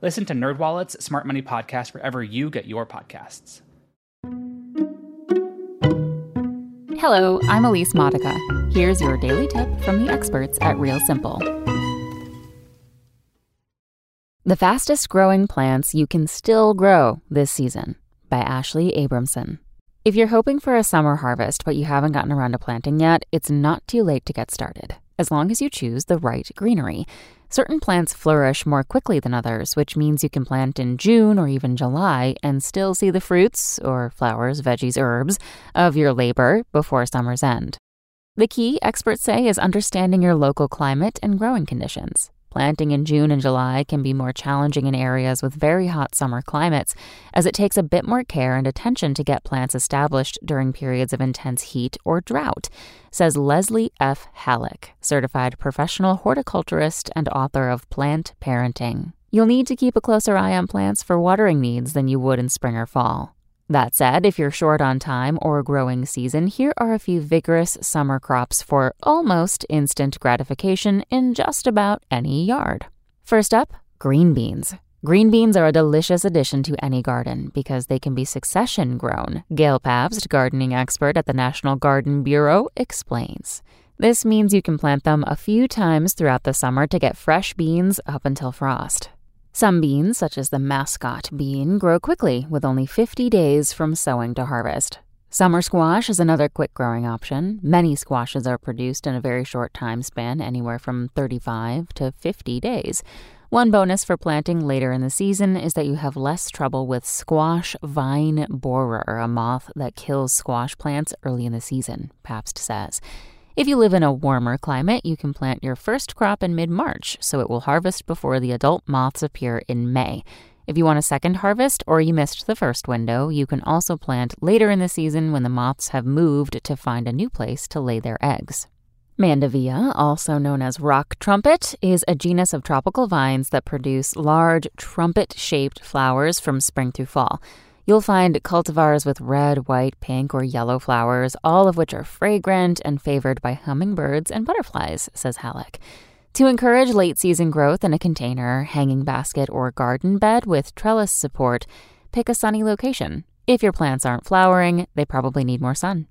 Listen to NerdWallet's Smart Money Podcast wherever you get your podcasts. Hello, I'm Elise Modica. Here's your daily tip from the experts at Real Simple. The fastest growing plants you can still grow this season by Ashley Abramson. If you're hoping for a summer harvest but you haven't gotten around to planting yet, it's not too late to get started, as long as you choose the right greenery. Certain plants flourish more quickly than others, which means you can plant in June or even July and still see the fruits, or flowers, veggies, herbs, of your labor before summer's end. The key, experts say, is understanding your local climate and growing conditions. Planting in June and July can be more challenging in areas with very hot summer climates, as it takes a bit more care and attention to get plants established during periods of intense heat or drought, says Leslie F. Halleck, certified professional horticulturist and author of Plant Parenting. You'll need to keep a closer eye on plants for watering needs than you would in spring or fall. That said, if you're short on time or growing season, here are a few vigorous summer crops for almost instant gratification in just about any yard. First up, green beans. Green beans are a delicious addition to any garden because they can be succession grown. Gail Pabst, gardening expert at the National Garden Bureau, explains. This means you can plant them a few times throughout the summer to get fresh beans up until frost. Some beans, such as the Mascotte bean, grow quickly with only 50 days from sowing to harvest. Summer squash is another quick growing option. Many squashes are produced in a very short time span, anywhere from 35 to 50 days. One bonus for planting later in the season is that you have less trouble with squash vine borer, a moth that kills squash plants early in the season, Pabst says. If you live in a warmer climate, you can plant your first crop in mid March, so it will harvest before the adult moths appear in May. If you want a second harvest or you missed the first window, you can also plant later in the season when the moths have moved to find a new place to lay their eggs. Mandevilla, also known as rock trumpet, is a genus of tropical vines that produce large trumpet shaped flowers from spring through fall. You'll find cultivars with red, white, pink, or yellow flowers, all of which are fragrant and favored by hummingbirds and butterflies, says Halleck. To encourage late season growth in a container, hanging basket, or garden bed with trellis support, pick a sunny location. If your plants aren't flowering, they probably need more sun.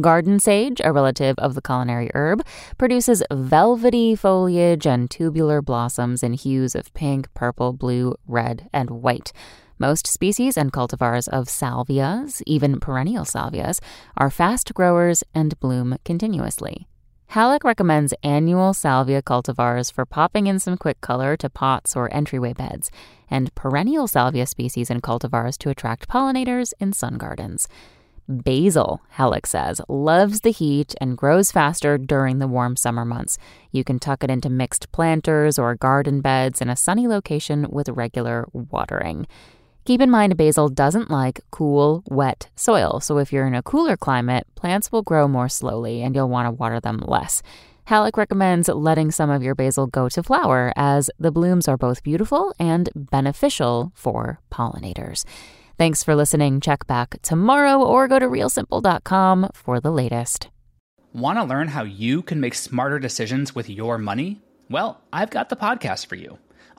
Garden sage, a relative of the culinary herb, produces velvety foliage and tubular blossoms in hues of pink, purple, blue, red, and white. Most species and cultivars of salvias, even perennial salvias, are fast growers and bloom continuously. Halleck recommends annual salvia cultivars for popping in some quick color to pots or entryway beds, and perennial salvia species and cultivars to attract pollinators in sun gardens. Basil, Halleck says, loves the heat and grows faster during the warm summer months. You can tuck it into mixed planters or garden beds in a sunny location with regular watering. Keep in mind, basil doesn't like cool, wet soil, so if you're in a cooler climate, plants will grow more slowly and you'll want to water them less. Halleck recommends letting some of your basil go to flower as the blooms are both beautiful and beneficial for pollinators. Thanks for listening. Check back tomorrow or go to realsimple.com for the latest. Want to learn how you can make smarter decisions with your money? Well, I've got the podcast for you.